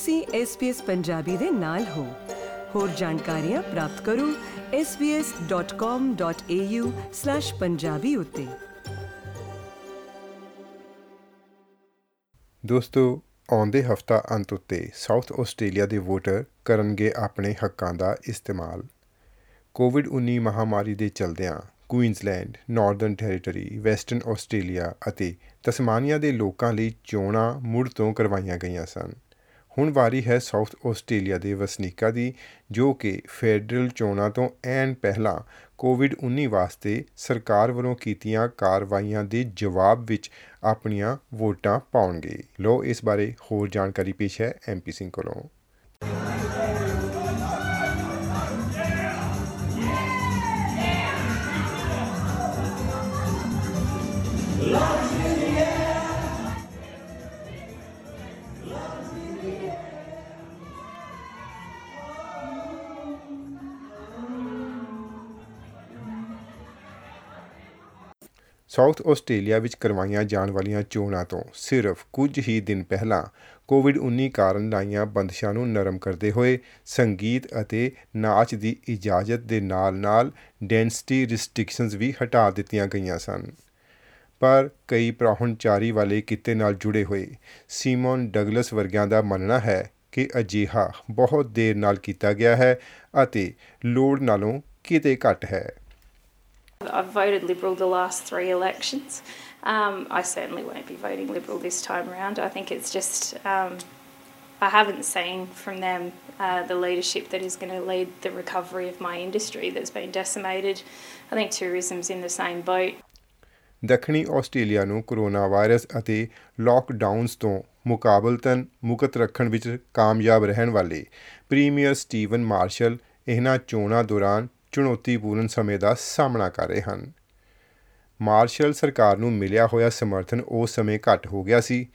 ਤੁਸੀਂ SBS ਪੰਜਾਬੀ ਦੇ ਨਾਲ ਹੋ। ਹੋਰ ਜਾਣਕਾਰੀਆਂ ਪ੍ਰਾਪਤ ਕਰੋ svs.com.au/punjabi ਉਤੇ। ਦੋਸਤੋ ਆਉਂਦੇ ਹਫਤਾ ਅੰਤ ਉੱਤੇ ਸਾਊਥ ਆਸਟ੍ਰੇਲੀਆ ਦੇ ਵੋਟਰ ਕਰਨਗੇ ਆਪਣੇ ਹੱਕਾਂ ਦਾ ਇਸਤੇਮਾਲ। ਕੋਵਿਡ-19 ਮਹਾਮਾਰੀ ਦੇ ਚਲਦਿਆਂ Queensland, Northern Territory, Western Australia ਅਤੇ ਤਸਮਾਨੀਆ ਦੇ ਲੋਕਾਂ ਲਈ ਚੋਣਾਂ ਮੁੜ ਤੋਂ ਕਰਵਾਈਆਂ ਗਈਆਂ ਸਨ। ਹੁਣ ਵਾਰੀ ਹੈ ਸਾਊਥ ਆਸਟ੍ਰੇਲੀਆ ਦੇ ਵਸਨੀਕਾਂ ਦੀ, ਜੋ ਕਿ ਫੈਡਰਲ ਚੋਣਾਂ ਤੋਂ ਐਨ ਪਹਿਲਾਂ ਕੋਵਿਡ-19 ਵਾਸਤੇ ਸਰਕਾਰ ਵੱਲੋਂ ਕੀਤੀਆਂ ਕਾਰਵਾਈਆਂ ਦੇ ਜਵਾਬ ਵਿੱਚ ਆਪਣੀਆਂ ਵੋਟਾਂ ਪਾਉਣਗੇ। ਲੋ ਇਸ ਬਾਰੇ ਹੋਰ ਜਾਣਕਾਰੀ ਪੇਸ਼ ਹੈ ਐਮਪੀ ਸਿੰਘ ਕੋਲੋਂ। ਸਾਊਥ ਆਸਟ੍ਰੇਲੀਆ ਵਿੱਚ ਕਰਵਾਈਆਂ ਜਾਣ ਵਾਲੀਆਂ ਚੋਣਾਂ ਤੋਂ ਸਿਰਫ ਕੁਝ ਹੀ ਦਿਨ ਪਹਿਲਾਂ ਕੋਵਿਡ-19 ਕਾਰਨ ਲਾਈਆਂ ਬੰਦਸ਼ਾਂ ਨੂੰ ਨਰਮ ਕਰਦੇ ਹੋਏ ਸੰਗੀਤ ਅਤੇ ਨਾਚ ਦੀ ਇਜਾਜ਼ਤ ਦੇ ਨਾਲ-ਨਾਲ ਡੈਂਸਿਟੀ ਰਿਸਟ੍ਰਿਕਸ਼ਨਸ ਵੀ ਹਟਾ ਦਿੱਤੀਆਂ ਗਈਆਂ ਸਨ। ਪਰ ਕਈ ਪ੍ਰਾਹੁਣਚਾਰੀ ਵਾਲੇ ਕਿੱਤੇ ਨਾਲ ਜੁੜੇ ਹੋਏ, ਸੀਮਨ ਡਗਲਸ ਵਰਗਿਆਂ ਦਾ ਮੰਨਣਾ ਹੈ ਕਿ ਅਜਿਹਾ ਬਹੁਤ ਦੇਰ ਨਾਲ ਕੀਤਾ ਗਿਆ ਹੈ ਅਤੇ ਲੋੜ ਨਾਲੋਂ ਕਿਤੇ ਘੱਟ ਹੈ। I've voted Liberal the last three elections. Um, I certainly won't be voting Liberal this time around. I think it's just, um, I haven't seen from them uh, the leadership that is going to lead the recovery of my industry that's been decimated. I think tourism's in the same boat. ਦੱਖਣੀ Australia ਨੂੰ corona virus ਅਤੇ lockdowns ਤੋਂ ਮੁਕਾਬਲਤਨ ਮੁਕਤ ਰੱਖਣ ਵਿੱਚ ਕਾਮਯਾਬ ਰਹਿਣ ਵਾਲੇ ਪ੍ਰੀਮੀਅਰ ਸਟੀਵਨ ਮਾਰਸ਼ਲ ਇਹਨਾਂ ਚੋਣਾਂ ਦੌਰਾਨ ਚੁਣੌਤੀਪੂਰਨ ਸਮੇਂ ਦਾ ਸਾਹਮਣਾ ਕਰ ਰਹੇ ਹਨ ਮਾਰਸ਼ਲ ਸਰਕਾਰ ਨੂੰ ਮਿਲਿਆ ਹੋਇਆ ਸਮਰਥਨ ਉਸ ਸਮੇਂ ਘੱਟ ਹੋ ਗਿਆ ਸੀ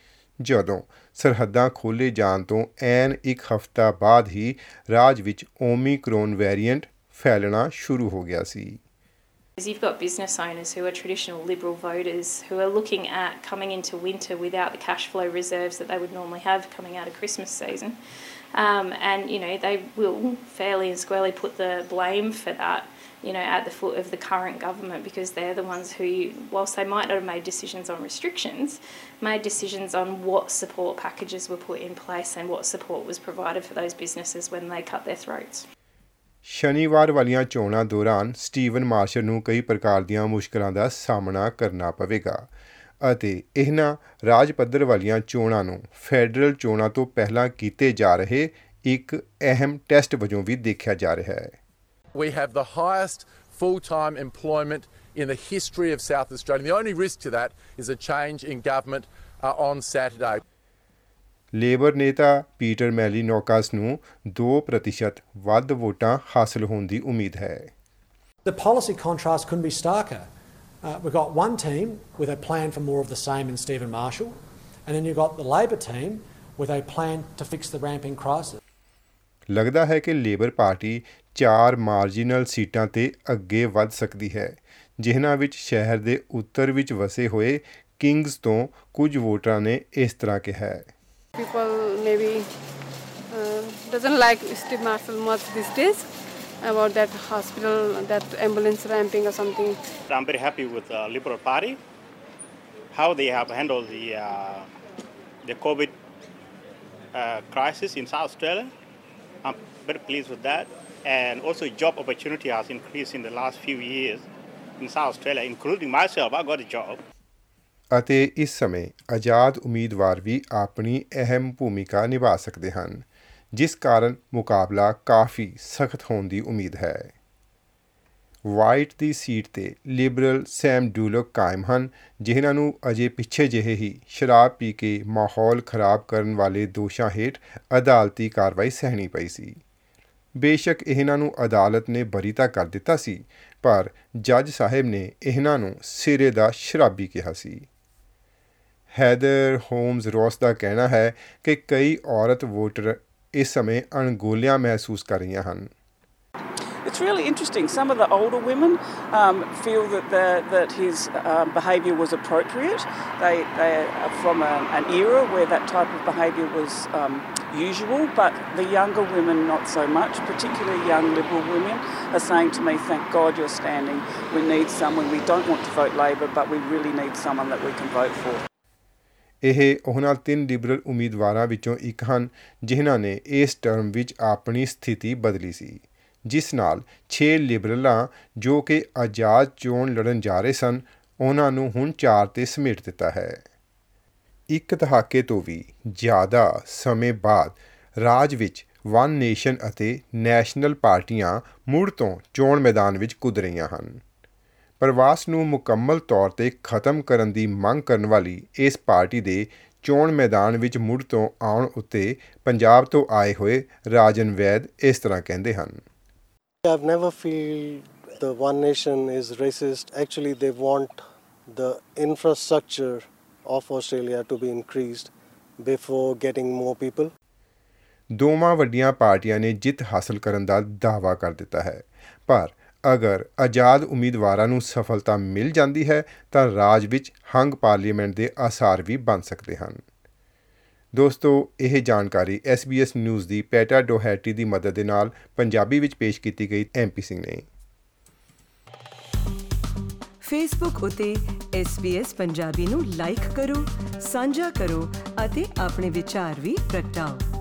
ਜਦੋਂ ਸਰਹੱਦਾਂ ਖੋਲੇ ਜਾਣ ਤੋਂ ਐਨ ਇੱਕ ਹਫ਼ਤਾ ਬਾਅਦ ਹੀ ਰਾਜ ਵਿੱਚ ਓਮਿਕਰੋਨ ਵੇਰੀਐਂਟ ਫੈਲਣਾ ਸ਼ੁਰੂ ਹੋ ਗਿਆ ਸੀ You've got business owners who are traditional Liberal voters who are looking at coming into winter without the cash flow reserves that they would normally have coming out of Christmas season. Um, and, you know, they will fairly and squarely put the blame for that, you know, at the foot of the current government because they're the ones who, whilst they might not have made decisions on restrictions, made decisions on what support packages were put in place and what support was provided for those businesses when they cut their throats. ਸ਼ਨੀਵਾਰ ਵਾਲੀਆਂ ਚੋਣਾਂ ਦੌਰਾਨ Steven martial ਨੂੰ ਕਈ ਪ੍ਰਕਾਰ ਦੀਆਂ ਮੁਸ਼ਕਲਾਂ ਦਾ ਸਾਹਮਣਾ ਕਰਨਾ ਪਵੇਗਾ ਅਤੇ ਇਹਨਾਂ ਰਾਜ ਪੱਧਰ ਵਾਲੀਆਂ ਚੋਣਾਂ ਨੂੰ ਫੈਡਰਲ ਚੋਣਾਂ ਤੋਂ ਪਹਿਲਾਂ ਕੀਤੇ ਜਾ ਰਹੇ ਇੱਕ ਅਹਿਮ ਟੈਸਟ ਵਜੋਂ ਵੀ ਦੇਖਿਆ ਜਾ ਰਿਹਾ ਹੈ We have the highest full time employment in the history of South Australia. The only risk to that is a change in government uh, on Saturday. Labour ਨੇਤਾ ਪੀਟਰ ਮੈਲੀਨੋਕਸ ਨੂੰ 2% ਵੱਧ ਵੋਟਾਂ ਹਾਸਲ ਹੋਣ ਦੀ ਉਮੀਦ ਹੈ The policy contrast couldn't be starker. Uh, we've got one team with a plan for more of the same in Stephen Marshall, and then you've got the Labor team with a plan to fix the ramping crisis. ਲੱਗਦਾ ਹੈ ਕਿ labour party ਚਾਰ ਮਾਰਜੀਨਲ ਸੀਟਾਂ ਤੇ ਅੱਗੇ ਵੱਧ ਸਕਦੀ ਹੈ ਜਿਨ੍ਹਾਂ ਵਿੱਚ ਸ਼ਹਿਰ ਦੇ ਉੱਤਰ ਵਿੱਚ ਵਸੇ ਹੋਏ ਕਿੰਗਸ ਤੋਂ ਕੁਝ ਵੋਟਰਾਂ ਨੇ ਇਸ ਤਰ੍ਹਾਂ ਕਿਹਾ ਹੈ people maybe uh, doesn't like Steve Marshall much these days about that hospital, that ambulance ramping or something. I'm very happy with the Liberal Party, how they have handled the uh, the COVID uh, crisis in South Australia. I'm very pleased with that, and also job opportunity has increased in the last few years in South Australia, including myself. I got a job. ਅਤੇ ਇਸ ਸਮੇਂ ਆਜ਼ਾਦ ਉਮੀਦਵਾਰ ਵੀ ਆਪਣੀ ਅਹਿਮ ਭੂਮਿਕਾ ਨਿਭਾ ਸਕਦੇ ਹਨ ਜਿਸ ਕਾਰਨ ਮੁਕਾਬਲਾ ਕਾਫੀ ਸਖਤ ਹੋਣ ਦੀ ਉਮੀਦ ਹੈ। ਵਾਈਟ ਦੀ ਸੀਟ ਤੇ ਲਿਬਰਲ ਸੈਮ ਡੂਲਕ ਕਾਇਮ ਹਨ, ਜਿਨ੍ਹਾਂ ਨੂੰ ਅਜੇ ਪਿੱਛੇ ਜਿਹੇ ਹੀ ਸ਼ਰਾਬ ਪੀ ਕੇ ਮਾਹੌਲ ਖਰਾਬ ਕਰਨ ਵਾਲੇ ਦੋਸ਼ਾਂ ਹੇਠ ਅਦਾਲਤੀ ਕਾਰਵਾਈ ਸਹਿਣੀ ਪਈ ਸੀ। ਬੇਸ਼ੱਕ ਇਹਨਾਂ ਨੂੰ ਅਦਾਲਤ ਨੇ ਬਰੀ ਤਾਂ ਕਰ ਦਿੱਤਾ ਸੀ, ਪਰ ਜੱਜ ਸਾਹਿਬ ਨੇ ਇਹਨਾਂ ਨੂੰ ਸਿਰੇ ਦਾ ਸ਼ਰਾਬੀ ਕਿਹਾ ਸੀ। ਹੈਦਰ ਹੋਮਸ ਰੋਸ ਦਾ ਕਹਿਣਾ ਹੈ ਕਿ ਕਈ ਔਰਤ ਵੋਟਰ ਇਸ ਸਮੇਂ ਅਣਗੋਲਿਆਂ ਮਹਿਸੂਸ ਕਰ ਰਹੀਆਂ ਹਨ it's really interesting. Some of the older women um, feel that the, that his um, behaviour was appropriate. They they are from a, an era where that type of behaviour was um, usual, but the younger women not so much. Particularly young Liberal women are saying to me, "Thank God you're standing. We need someone. We don't want to vote Labor, but we really need someone that we can vote for." ਇਹ ਉਹਨਾਂ ਤਿੰਨ Liberal ਉਮੀਦਵਾਰਾਂ ਵਿੱਚੋਂ ਇੱਕ ਹਨ, ਜਿਨ੍ਹਾਂ ਨੇ ਇਸ ਟਰਮ ਵਿੱਚ ਆਪਣੀ ਸਥਿਤੀ ਬਦਲੀ ਸੀ, ਜਿਸ ਨਾਲ 6 ਲਿਬਰਲਾਂ ਜੋ ਕਿ ਆਜ਼ਾਦ ਚੋਣ ਲੜਨ ਜਾ ਰਹੇ ਸਨ, ਉਹਨਾਂ ਨੂੰ ਹੁਣ 4 ਤੇ ਸਮੇਟ ਦਿੱਤਾ ਹੈ। ਇੱਕ ਦਹਾਕੇ ਤੋਂ ਵੀ ਜ਼ਿਆਦਾ ਸਮੇਂ ਬਾਅਦ ਰਾਜ ਵਿੱਚ ਵਨ ਨੇਸ਼ਨ ਅਤੇ ਨੈਸ਼ਨਲ ਪਾਰਟੀਆਂ ਮੁੜ ਤੋਂ ਚੋਣ ਮੈਦਾਨ ਵਿੱਚ ਕੁੱਦ ਰਹੀਆਂ ਹਨ। ਪ੍ਰਵਾਸ ਨੂੰ ਮੁਕੰਮਲ ਤੌਰ ਤੇ ਖਤਮ ਕਰਨ ਦੀ ਮੰਗ ਕਰਨ ਵਾਲੀ ਇਸ ਪਾਰਟੀ ਦੇ ਚੋਣ ਮੈਦਾਨ ਵਿੱਚ ਮੁੜ ਤੋਂ ਆਉਣ ਉੱਤੇ ਪੰਜਾਬ ਤੋਂ ਆਏ ਹੋਏ ਰਾਜਨ ਵੈਦ ਇਸ ਤਰ੍ਹਾਂ ਕਹਿੰਦੇ ਹਨ I've never feel the one nation is racist. Actually, they want the infrastructure of Australia to be increased before getting more people. ਦੋਵਾਂ ਵੱਡੀਆਂ ਪਾਰਟੀਆਂ ਨੇ ਜਿੱਤ ਹਾਸਲ ਕਰਨ ਦਾ ਦਾਅਵਾ ਕਰ ਦਿੱਤਾ ਹੈ ਪਰ ਅਗਰ ਆਜ਼ਾਦ ਉਮੀਦਵਾਰਾਂ ਨੂੰ ਸਫਲਤਾ ਮਿਲ ਜਾਂਦੀ ਹੈ, ਤਾਂ ਰਾਜ ਵਿੱਚ ਹੰਗ ਪਾਰਲੀਮੈਂਟ ਦੇ ਆਸਾਰ ਵੀ ਬਣ ਸਕਦੇ ਹਨ। ਦੋਸਤੋ, ਇਹ ਜਾਣਕਾਰੀ SBS ਨਿਊਜ਼ ਦੀ ਪੈਟਾ ਡੋਹੈਟੀ ਦੀ ਮਦਦ ਦੇ ਨਾਲ ਪੰਜਾਬੀ ਵਿੱਚ ਪੇਸ਼ ਕੀਤੀ ਗਈ ਐਮਪੀ ਸਿੰਘ ਨੇ। ਫੇਸਬੁੱਕ ਉਤੇ SBS ਪੰਜਾਬੀ ਨੂੰ ਲਾਈਕ ਕਰੋ, ਸਾਂਝਾ ਕਰੋ ਅਤੇ ਆਪਣੇ ਵਿਚਾਰ ਵੀ ਪ੍ਰਗਟਾਓ।